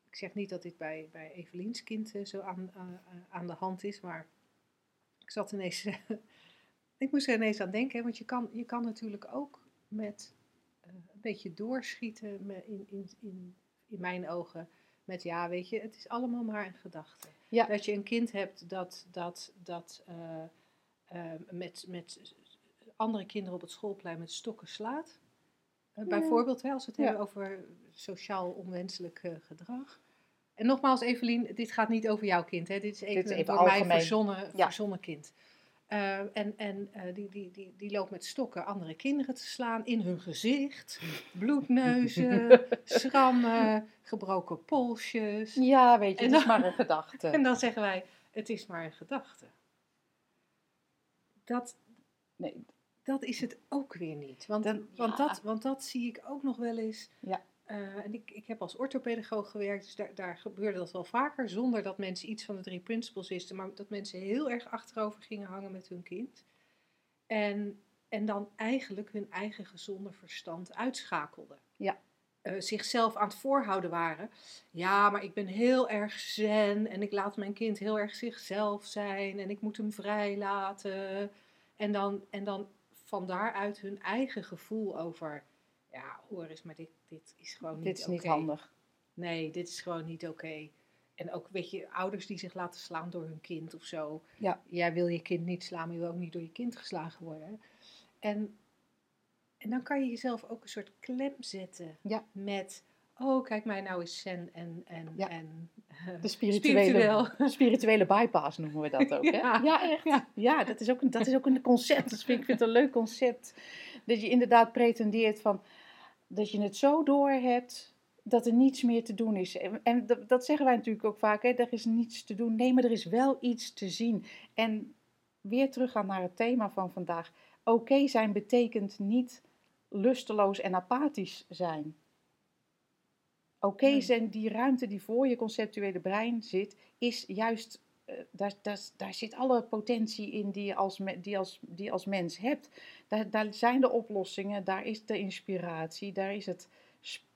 ik zeg niet dat dit bij, bij Eveliens kind eh, zo aan, aan- aan de hand is, maar ik zat ineens, <laughs> ik moest er ineens aan denken, want je kan, je kan natuurlijk ook met eh, een beetje doorschieten in, in, in, in mijn ogen met, ja, weet je, het is allemaal maar een gedachte. Ja. Dat je een kind hebt dat, dat, dat eh, eh, met, met andere kinderen op het schoolplein met stokken slaat. Ja. Bijvoorbeeld, hè, als we het Ja. hebben over sociaal onwenselijk gedrag. En nogmaals, Evelien, dit gaat niet over jouw kind. Hè? Dit is even, is even door mij algemeen. verzonnen, Ja. verzonnen kind. Eh, en en eh, die, die, die, die loopt met stokken andere kinderen te slaan in hun gezicht. Bloedneuzen, <laughs> schrammen, gebroken polsjes. Ja, weet je, En het is dan- maar een gedachte. <laughs> En dan zeggen wij, het is maar een gedachte. Dat, Nee, dat is het ook weer niet. Want, Dan- want, ja. dat, want dat zie ik ook nog wel eens. Ja. Eh, en ik, ik heb als orthopedagoog gewerkt, dus daar, daar gebeurde dat wel vaker, zonder dat mensen iets van de drie principles wisten, maar dat mensen heel erg achterover gingen hangen met hun kind. En, en dan eigenlijk hun eigen gezonde verstand uitschakelden. Ja. Eh, zichzelf aan het voorhouden waren. Ja, maar ik ben heel erg zen en ik laat mijn kind heel erg zichzelf zijn en ik moet hem vrij laten. En dan, en dan van daaruit hun eigen gevoel over, ja, hoor eens, maar dit, dit is gewoon niet dit is niet handig. Nee, dit is gewoon niet oké. En ook, weet je, ouders die zich laten slaan door hun kind of zo. Ja. Jij wil je kind niet slaan, maar je wil ook niet door je kind geslagen worden. En, en dan kan je jezelf ook een soort klem zetten Ja. met, oh, kijk mij nou eens zen en, en, Ja. en eh, De spirituele, <laughs> spirituele bypass noemen we dat ook. Hè? <laughs> Ja. Ja, echt. Ja. Ja, dat, is ook een, dat is ook een concept. Dat vind, ik vind het een leuk concept. Dat je inderdaad pretendeert van dat je het zo door hebt dat er niets meer te doen is. En, en dat, dat zeggen wij natuurlijk ook vaak. Hè? Er is niets te doen. Nee, maar er is wel iets te zien. En weer teruggaan naar het thema van vandaag. Oké zijn betekent niet lusteloos en apathisch zijn. Oké Nee. zijn, die ruimte die voor je conceptuele brein zit, is juist, daar, daar, daar zit alle potentie in die je als, die als, die als mens hebt. Daar, daar zijn de oplossingen, daar is de inspiratie, daar is het,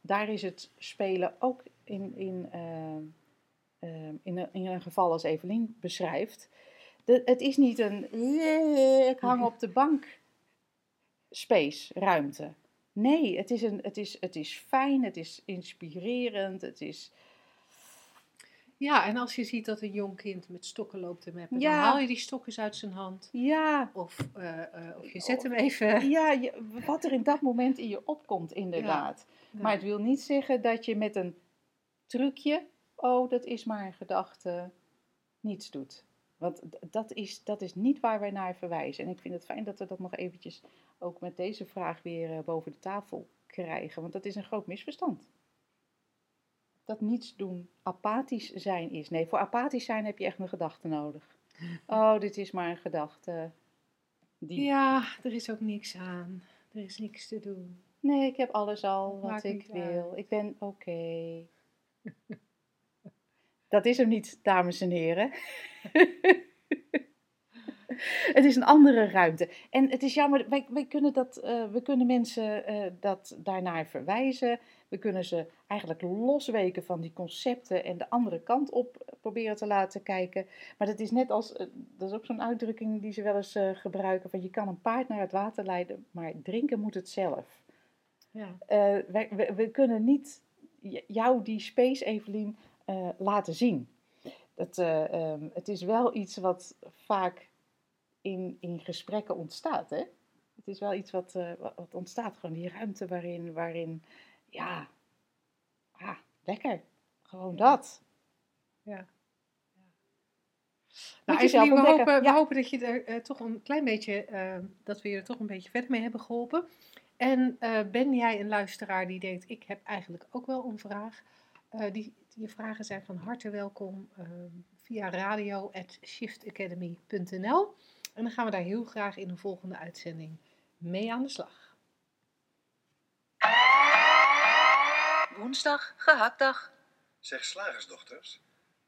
daar is het spelen ook in, in, eh, eh, in, een, in een geval als Evelien beschrijft. Het is niet een, "Yeah, ik hang op de bank space, ruimte. Nee, het is, een, het, is, het is fijn, het is inspirerend, het is... Ja, en als je ziet dat een jong kind met stokken loopt te meppen, dan haal je die stok eens uit zijn hand. Ja, Of, eh, eh, of je zet hem even. <laughs> ja je- wat er in dat moment in je opkomt, inderdaad. Ja. Maar het wil niet zeggen dat je met een trucje, oh, dat is maar een gedachte, niets doet. Want dat is, dat is niet waar wij naar verwijzen. En ik vind het fijn dat we dat nog eventjes ook met deze vraag weer eh, boven de tafel krijgen. Want dat is een groot misverstand. Dat niets doen apathisch zijn is. Nee, voor apathisch zijn heb je echt een gedachte nodig. <laughs> Oh, dit is maar een gedachte. Die... Ja, er is ook niks aan. Er is niks te doen. Nee, ik heb alles al wat Maakt ik wil. Ik ben oké. dat is hem niet, dames en heren. <laughs> <laughs> het is een andere ruimte. En het is jammer, wij, wij kunnen, dat, eh, we kunnen mensen eh, dat daarnaar verwijzen. We kunnen ze eigenlijk losweken van die concepten en de andere kant op proberen te laten kijken. Maar dat is net als, eh, dat is ook zo'n uitdrukking die ze wel eens gebruiken, van je kan een paard naar het water leiden, maar drinken moet het zelf. Ja. Wij- we, we kunnen niet jou die space, Evelien, laten zien. Dat, eh, ehm, het is wel iets wat vaak in, in gesprekken ontstaat. Hè? Het is wel iets wat, eh, wat ontstaat, gewoon die ruimte waarin, waarin ja, ah, lekker, gewoon dat. Ja. Nou, we, hopen, Ja. we hopen dat, je er eh, toch een klein beetje, eh, dat we je er toch een beetje verder mee hebben geholpen. En ben jij een luisteraar die denkt, ik heb eigenlijk ook wel een vraag. Die, je vragen zijn van harte welkom via radio.shiftacademy.nl. En dan gaan we daar heel graag in een volgende uitzending mee aan de slag. Woensdag, gehaktdag. Zeg slagersdochters,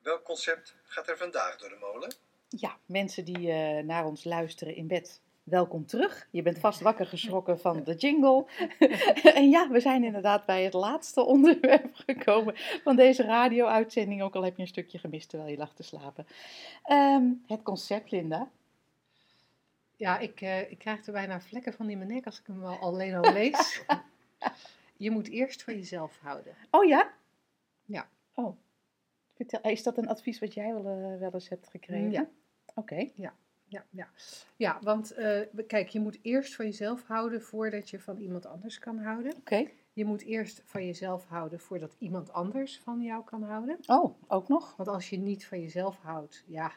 welk concept gaat er vandaag door de molen? Ja, mensen die eh, naar ons luisteren in bed, welkom terug. Je bent vast wakker geschrokken van de jingle. <laughs> en ja, we zijn inderdaad bij het laatste onderwerp gekomen van deze radio-uitzending. Ook al heb je een stukje gemist terwijl je lag te slapen. Ehm, het concept, Linda. Ja, ik, eh, ik krijg er bijna vlekken van in mijn nek als ik hem wel alleen al lees. <laughs> je moet eerst van jezelf houden. Oh ja? Ja. Oh. Vertel, is dat een advies wat jij wel, eh, wel eens hebt gekregen? Ja. Oké. Ja, ja. ja want eh, kijk, je moet eerst van jezelf houden voordat je van iemand anders kan houden. Oké. Je moet eerst van jezelf houden voordat iemand anders van jou kan houden. Oh, ook nog? Want als je niet van jezelf houdt, ja,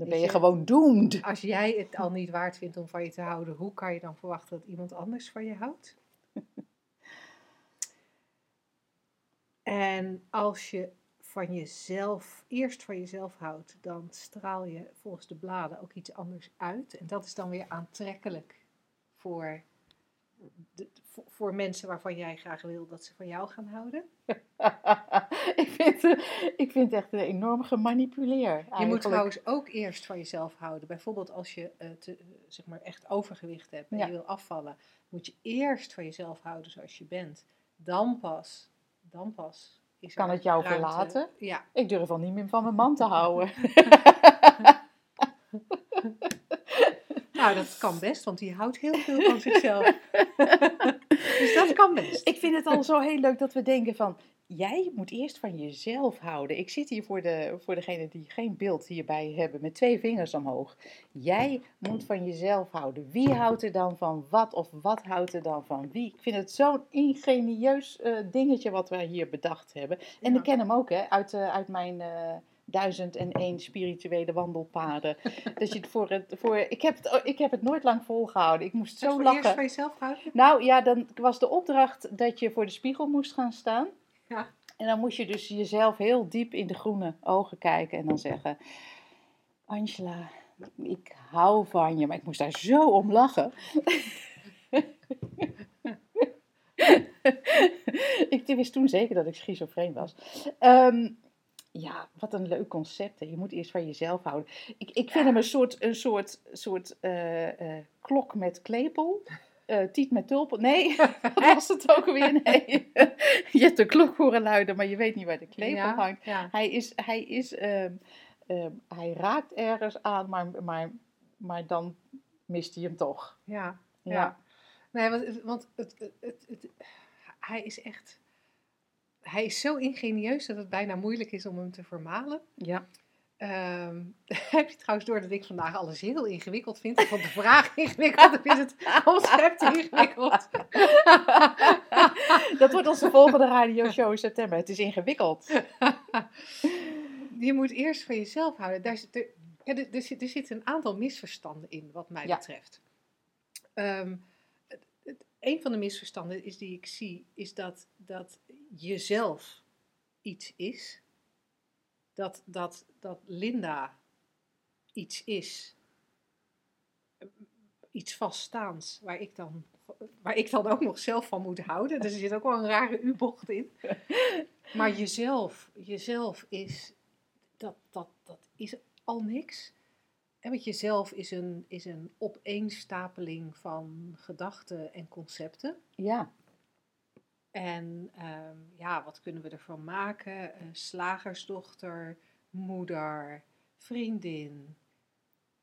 Dan ben je je- gewoon doomed. als jij het al niet waard vindt om van je te houden, hoe kan je dan verwachten dat iemand anders van je houdt? <laughs> En als je van jezelf, eerst van jezelf houdt, dan straal je volgens de bladen ook iets anders uit. En dat is dan weer aantrekkelijk voor, de, voor, mensen waarvan jij graag wil dat ze van jou gaan houden. <laughs> ik, vind, ik vind het echt een enorm gemanipuleer. Je moet trouwens ook eerst van jezelf houden. Bijvoorbeeld als je eh, te, zeg maar echt overgewicht hebt en Ja. je wil afvallen, moet je eerst van jezelf houden zoals je bent. Dan pas, dan pas is Kan het jou ruimte. verlaten? Ja. Ik durf al niet meer van mijn man te houden. <laughs> <laughs> Nou, dat kan best, want die houdt heel veel van zichzelf. Dus dat kan best. ik vind het al zo heel leuk dat we denken van... Jij moet eerst van jezelf houden. Ik zit hier voor, de, voor degene die geen beeld hierbij hebben met twee vingers omhoog. Jij moet van jezelf houden. Wie houdt er dan van wat of wat houdt er dan van wie? Ik vind het zo'n ingenieus eh, dingetje wat wij hier bedacht hebben. En Ja. ik ken hem ook hè, uit, eh, uit mijn eh duizend en één spirituele wandelpaden. <laughs> dat je het voor het, voor, ik, heb het, ik heb het nooit lang volgehouden. Ik moest Zo lachen. van jezelf houden? Nou ja, dan was de opdracht dat je voor de spiegel moest gaan staan. Ja. En dan moest je dus jezelf heel diep in de groene ogen kijken en dan zeggen: Angela, ik hou van je. Maar ik moest daar zo om lachen. <laughs> ik wist toen zeker dat ik schizofreen was. Ehm, ja, wat een leuk concept. Hè. Je moet eerst van jezelf houden. Ik, ik vind hem een soort, een soort, soort eh, eh, klok met klepel. Eh, tiet met tulpen. Nee, <laughs> <laughs> wat was het ook weer? Nee. <laughs> je hebt de klok horen luiden, maar je weet niet waar de klepel ja, hangt. Ja. Hij is, hij is, ehm, ehm, hij raakt ergens aan, maar, maar, maar dan mist hij hem toch. Ja, Ja. Nee, want, want het, het, het, het- hij is echt... Hij is zo ingenieus dat het bijna moeilijk is om hem te vermalen. Ja. Ehm, <laughs> heb je trouwens door dat ik vandaag alles heel ingewikkeld vind? Vond de vraag <laughs> ingewikkeld, ik vind het <laughs> concept ingewikkeld. Dat wordt onze volgende radioshow in september. Het is ingewikkeld. Je moet eerst van jezelf houden. Daar zit, er, er, zit, er zitten een aantal misverstanden in, wat mij Ja. betreft. Het, het- een van de misverstanden is die ik zie, is dat, dat jezelf iets is. Dat, dat, dat Linda iets is. Iets vaststaans, waar ik dan, waar ik dan ook nog zelf van moet houden. Dus er zit ook wel een rare U-bocht in. <laughs> Maar jezelf, jezelf is, dat, dat, dat is al niks. En wat jezelf is een, is een opeenstapeling van gedachten en concepten. Ja, En ehm, ja, wat kunnen we ervan maken? Slagersdochter, moeder, vriendin,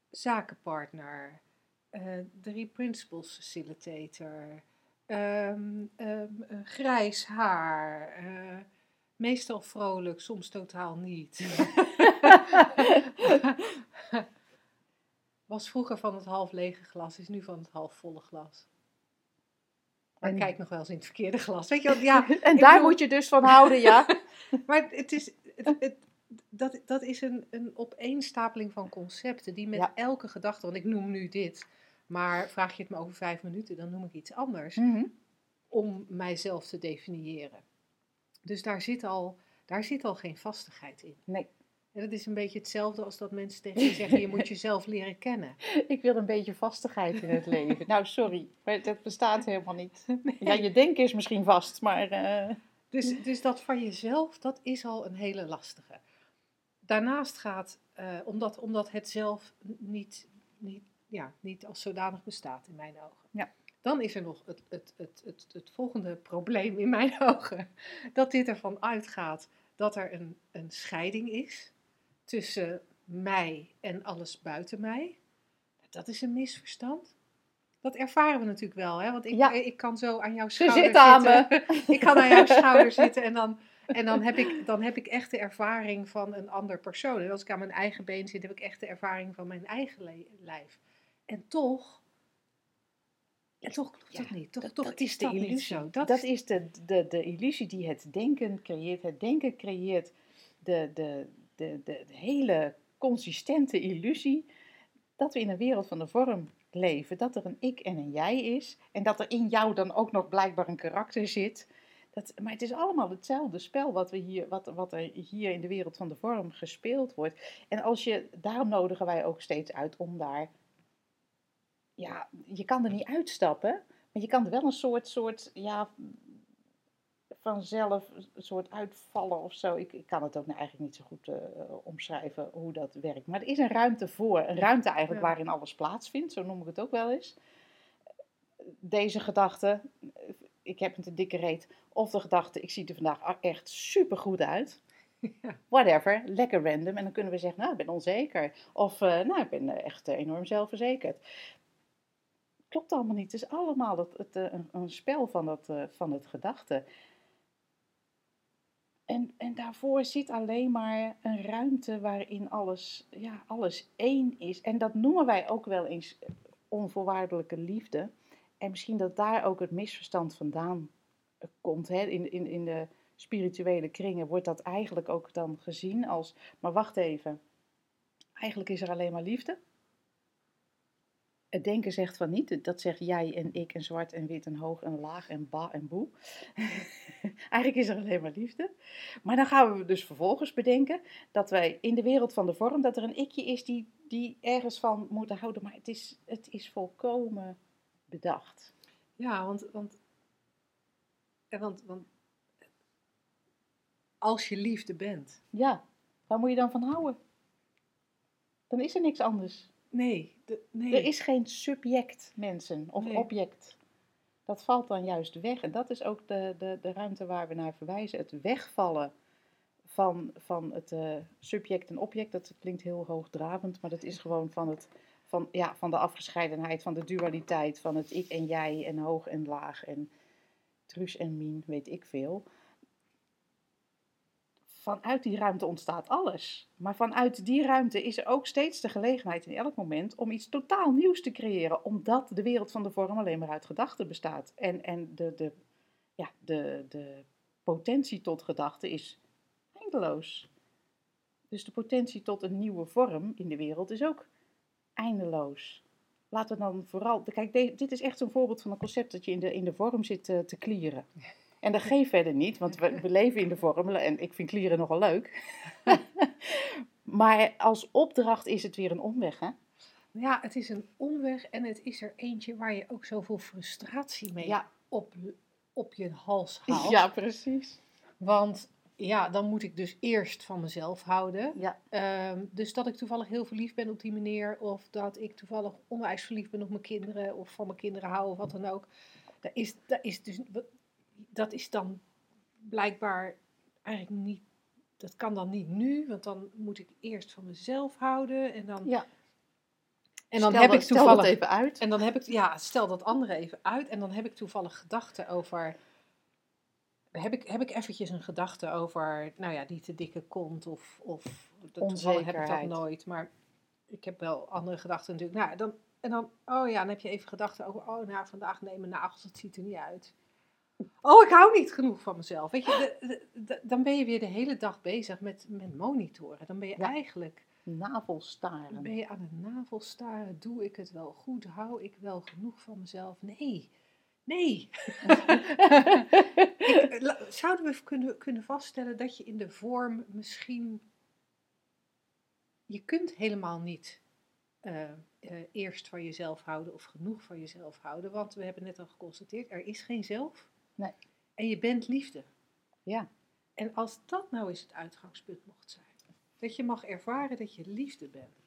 zakenpartner, eh drie principles facilitator, ehm, ehm, eh, grijs haar, eh, meestal vrolijk, soms totaal niet. <laughs> <laughs> Was vroeger van het half lege glas, is nu van het half volle glas. Maar ik En- kijk nog wel eens in het verkeerde glas. Weet je wel, ja, <laughs> en daar bedoel- moet je dus van houden, ja. <laughs> maar het is, het, het- dat, dat is een, een opeenstapeling van concepten die met Ja. elke gedachte, want ik noem nu dit, maar vraag je het me over vijf minuten, dan noem ik iets anders, Mhm. om mijzelf te definiëren. Dus daar zit al, daar zit al geen vastigheid in. Nee, En dat is een beetje hetzelfde als dat mensen tegen je zeggen, je moet <laughs> jezelf leren kennen. ik wil een beetje vastigheid in het <laughs> leven. Nou, sorry, maar dat bestaat helemaal niet. <laughs> Ja, je denken is misschien vast, maar... eh, Dus, dus dat van jezelf, dat is al een hele lastige. Daarnaast gaat, eh, omdat, omdat het zelf niet, niet, ja, niet als zodanig bestaat in mijn ogen. Ja. Dan is er nog het, het, het, het, het volgende probleem in mijn ogen. Dat dit ervan uitgaat dat er een, een scheiding is tussen mij en alles buiten mij. Dat is een misverstand. Dat ervaren we natuurlijk wel, hè? want ik, Ja. ik kan zo aan jouw schouder zit aan zitten. <laughs> Ik kan aan jouw schouder zitten en dan, en dan, heb ik, dan heb ik echt de ervaring van een ander persoon. En als ik aan mijn eigen been zit, heb ik echt de ervaring van mijn eigen lijf. En toch, en toch klopt Ja, dat niet. Toch, dat, toch dat is de dat illusie. zo. Dat, is de, de, de illusie die het denken creëert. Het denken creëert de, de, de, de, hele consistente illusie dat we in een wereld van de vorm leven. Dat er een ik en een jij is. En dat er in jou dan ook nog blijkbaar een karakter zit. Dat, maar het is allemaal hetzelfde spel wat, we hier, wat, wat er hier in de wereld van de vorm gespeeld wordt. En als je, daarom nodigen wij ook steeds uit om daar ja, je kan er niet uitstappen, maar je kan er wel een soort, soort ja, vanzelf een soort uitvallen of zo. Ik, ik kan het ook nou eigenlijk niet zo goed eh, omschrijven hoe dat werkt. Maar er is een ruimte voor, een ruimte eigenlijk Ja. waarin alles plaatsvindt, zo noem ik het ook wel eens. Deze gedachte, ik heb een dikke reet, of de gedachte, ik zie er vandaag echt super goed uit. <laughs> Ja. Whatever, lekker random. En dan kunnen we zeggen, nou, ik ben onzeker. Of, eh, nou, ik ben eh, echt enorm zelfverzekerd klopt allemaal niet. Het is allemaal het, het, een, een spel van, dat, van het gedachte. En, en daarvoor zit alleen maar een ruimte waarin alles, ja, alles één is. En dat noemen wij ook wel eens onvoorwaardelijke liefde. En misschien dat daar ook het misverstand vandaan eh, komt. Hè? In, in, in de spirituele kringen wordt dat eigenlijk ook dan gezien als... Maar wacht even, eigenlijk is er alleen maar liefde. Het denken zegt van niet. Dat zegt jij en ik en zwart en wit en hoog en laag en ba en boe. <laughs> Eigenlijk is er alleen maar liefde. Maar dan gaan we dus vervolgens bedenken dat wij in de wereld van de vorm, dat er een ikje is die, die ergens van moeten houden. Maar het is, het is volkomen bedacht. Ja, want, want, eh, want, want als je liefde bent, Ja, waar moet je dan van houden? Dan is er niks anders. Nee, de, nee. Er is geen subject, mensen, of Nee. object. Dat valt dan juist weg. En dat is ook de, de, de ruimte waar we naar verwijzen. Het wegvallen van, van het eh, subject en object. Dat klinkt heel hoogdravend, maar dat is gewoon van, het, van, ja, van de afgescheidenheid, van de dualiteit, van het ik en jij en hoog en laag en truus en mien, weet ik veel. Vanuit die ruimte ontstaat alles. Maar vanuit die ruimte is er ook steeds de gelegenheid in elk moment om iets totaal nieuws te creëren. Omdat de wereld van de vorm alleen maar uit gedachten bestaat. En, en de, de, ja, de, de potentie tot gedachte is eindeloos. Dus de potentie tot een nieuwe vorm in de wereld is ook eindeloos. Laten we dan vooral. Kijk, dit is echt zo'n voorbeeld van een concept dat je in de, in de vorm zit eh, te klieren. En dat geeft verder niet, want we, we leven in de vorm en ik vind klieren nogal leuk. <laughs> maar als opdracht is het weer een omweg, hè? Ja, het is een omweg en het is er eentje waar je ook zoveel frustratie mee Ja. op, op je hals haalt. Ja, precies. Want ja, dan moet ik dus eerst van mezelf houden. Ja, Ehm, dus dat ik toevallig heel verliefd ben op die meneer, of dat ik toevallig onwijs verliefd ben op mijn kinderen, of van mijn kinderen hou, of wat dan ook. Dat is, dat is, dus, dat is dan blijkbaar eigenlijk niet, dat kan dan niet nu, want dan moet ik eerst van mezelf houden. En dan, ja. en dan Stel heb dat- ik stel dat toevallig. even uit. En dan heb ik, ja, stel dat andere even uit. En dan heb ik toevallig gedachten over. Heb ik, heb ik eventjes een gedachte over, nou ja, die te dikke kont of. of dat, toevallig heb ik dat nooit. Maar ik heb wel andere gedachten natuurlijk. Nou, dan, en dan, oh ja, dan heb je even gedachten over, oh nou, vandaag nee, mijn nagels, dat ziet er niet uit. Oh, ik hou niet genoeg van mezelf. Weet je, de- de- de- dan ben je weer de hele dag bezig met, met monitoren. Dan ben je Ja. eigenlijk Navelstaren. ben je aan het navelstaren? Doe ik het wel goed? Hou ik wel genoeg van mezelf? Nee. Nee. <laughs> Ik- zouden we kunnen, kunnen vaststellen dat je in de vorm misschien. Je kunt helemaal niet eh, eh, eerst van jezelf houden of genoeg van jezelf houden. Want we hebben net al geconstateerd, er is geen zelf. Nee. En je bent liefde. Ja. En als dat nou eens het uitgangspunt mocht zijn. Dat je mag ervaren dat je liefde bent.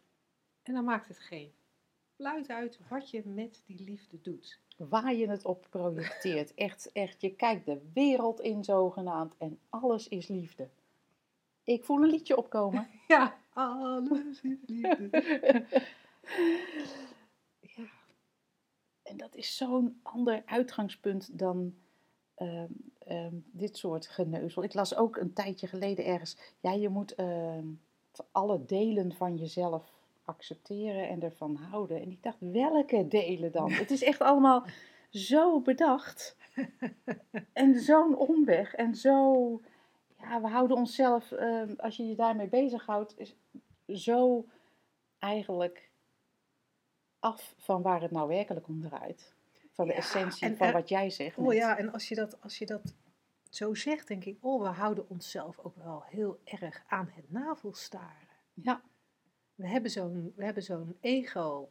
En dan maakt het geen fluit uit wat je met die liefde doet. Waar je het op projecteert. <laughs> Echt, echt. Je kijkt de wereld in zogenaamd en alles is liefde. Ik voel een liedje opkomen. <laughs> Ja, alles is liefde. <laughs> ja, En dat is zo'n ander uitgangspunt dan ehm, ehm, dit soort geneuzel. Ik las ook een tijdje geleden ergens, ja, je moet ehm, alle delen van jezelf accepteren en ervan houden. En ik dacht, welke delen dan? Het is echt allemaal zo bedacht. <laughs> En zo'n omweg. En zo, ja, we houden onszelf, als je je daarmee bezighoudt, is zo eigenlijk af van waar het nou werkelijk om draait. Van de Ja, essentie en van wat jij zegt. oh net. ja, en als je, dat, als je dat zo zegt, denk ik, oh, we houden onszelf ook wel heel erg aan het navelstaren. Ja, We hebben zo'n, we hebben zo'n ego.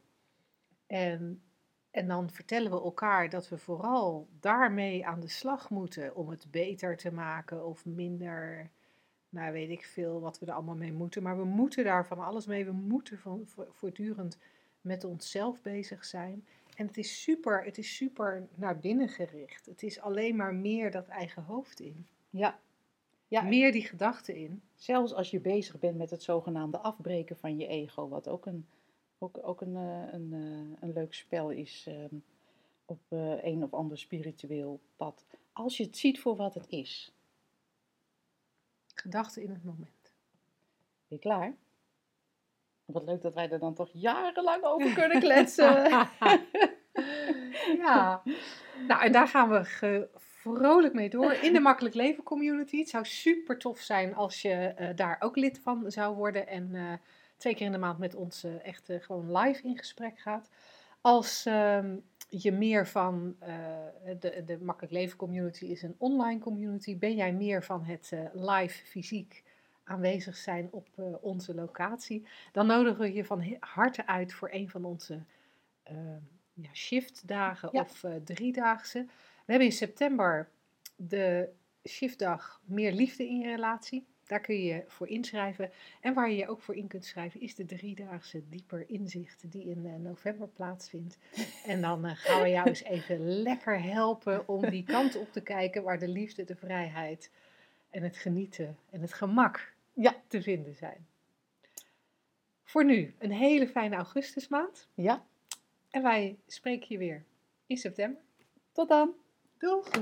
En, en dan vertellen we elkaar dat we vooral daarmee aan de slag moeten om het beter te maken of minder. Nou, weet ik veel wat we er allemaal mee moeten. Maar we moeten daar van alles mee. We moeten van, voortdurend met onszelf bezig zijn. En het is super, het is super naar binnen gericht. Het is alleen maar meer dat eigen hoofd in. ja. ja Meer die gedachten in. zelfs als je bezig bent met het zogenaamde afbreken van je ego, wat ook een, ook, ook een, eh, een, eh, een leuk spel is ehm, op eh, een of ander spiritueel pad. Als je het ziet voor wat het is. Gedachten in het moment. Ben je klaar? Wat leuk dat wij er dan toch jarenlang over kunnen <laughs> kletsen. ja. Nou, en daar gaan we vrolijk mee door in de Makkelijk Leven community. Het zou super tof zijn als je eh, daar ook lid van zou worden en eh, twee keer in de maand met ons eh, echt gewoon live in gesprek gaat. Als ehm, je meer van de, de Makkelijk Leven community is een online community, ben jij meer van het live fysiek aanwezig zijn op eh, onze locatie, dan nodigen we je van harte uit voor een van onze eh, ja, shiftdagen Ja. of eh, driedaagse. We hebben in september de shiftdag Meer Liefde in je relatie. Daar kun je je voor inschrijven. En waar je je ook voor in kunt schrijven is de driedaagse Dieper Inzicht die in eh, november plaatsvindt. En dan gaan we jou eens even lekker helpen om die kant op te kijken waar de liefde, de vrijheid en het genieten en het gemak Ja. te vinden zijn. Voor nu een hele fijne augustusmaand. ja, En wij spreken je weer in september. tot dan. Doeg! <laughs>